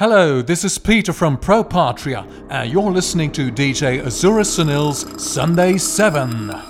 Hello, this is Peter from Pro Patria, and you're listening to DJ Azura Sunil's Sunday 7.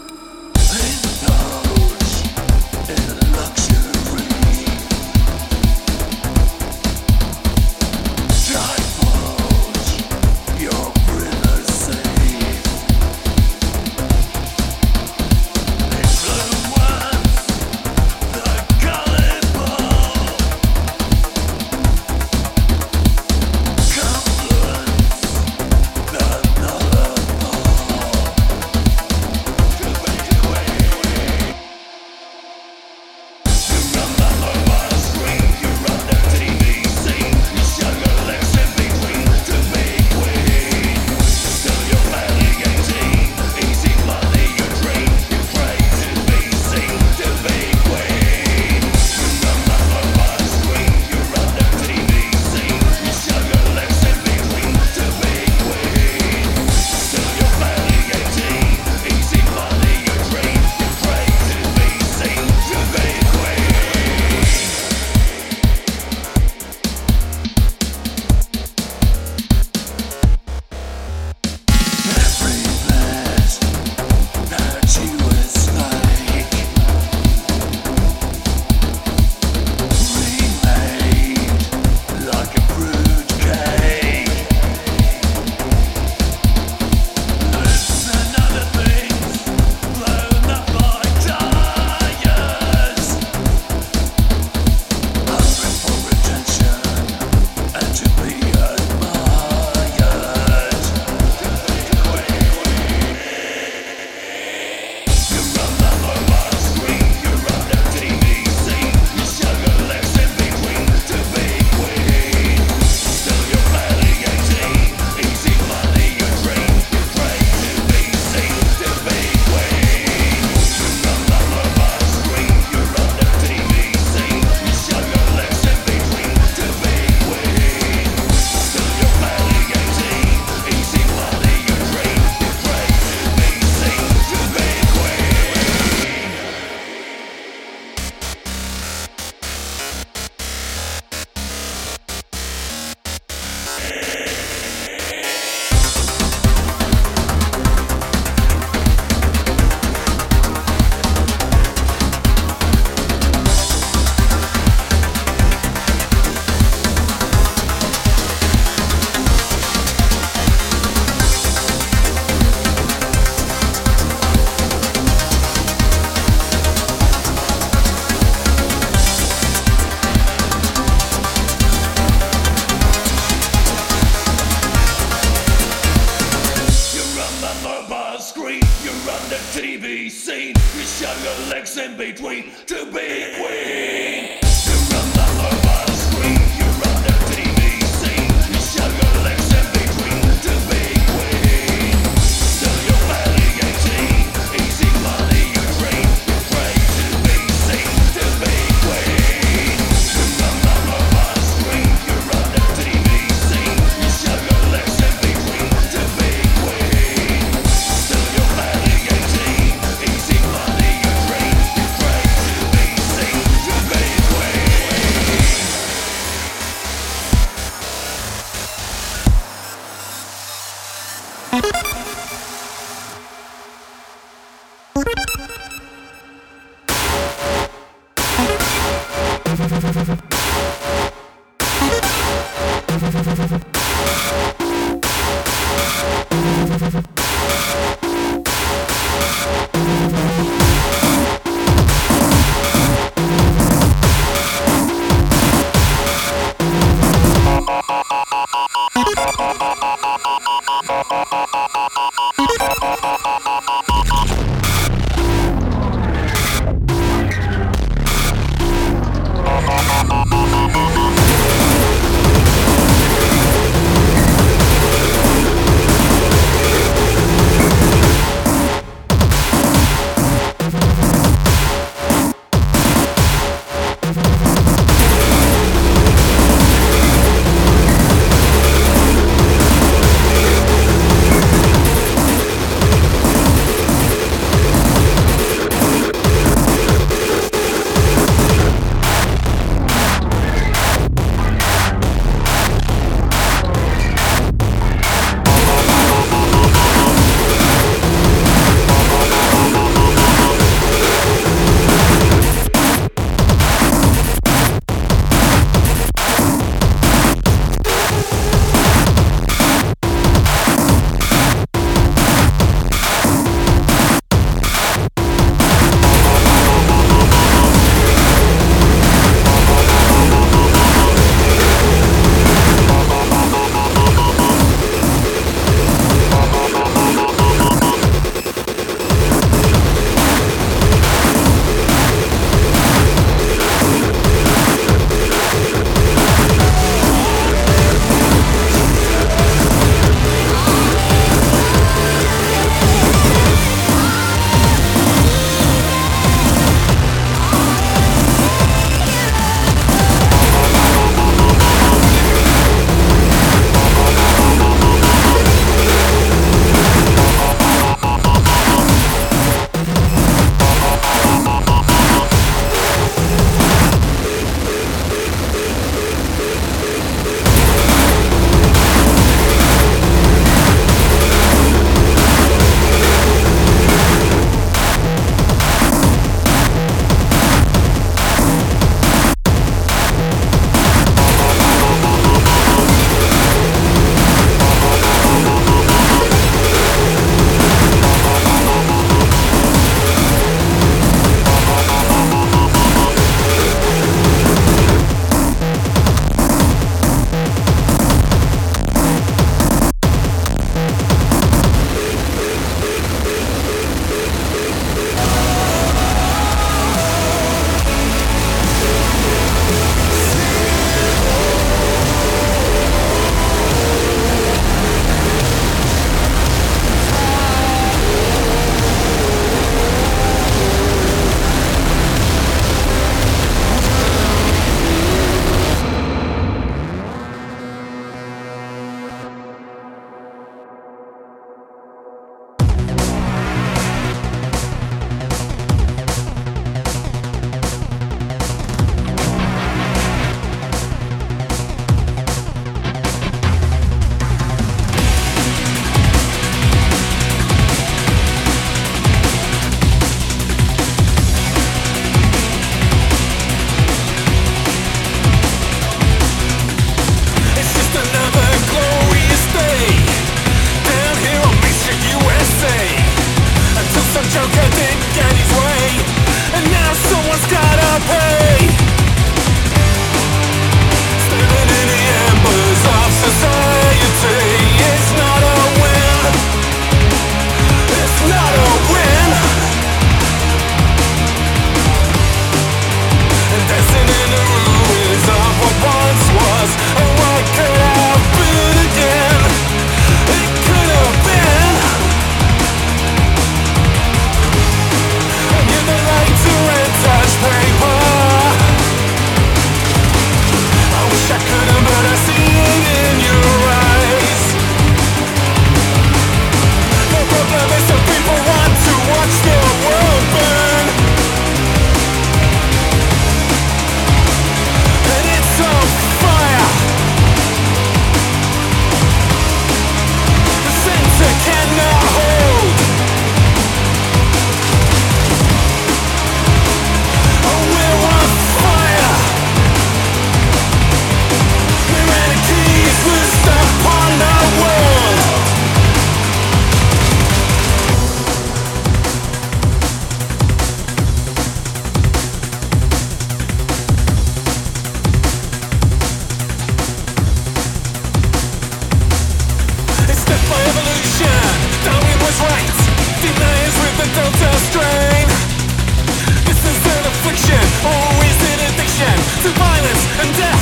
and death.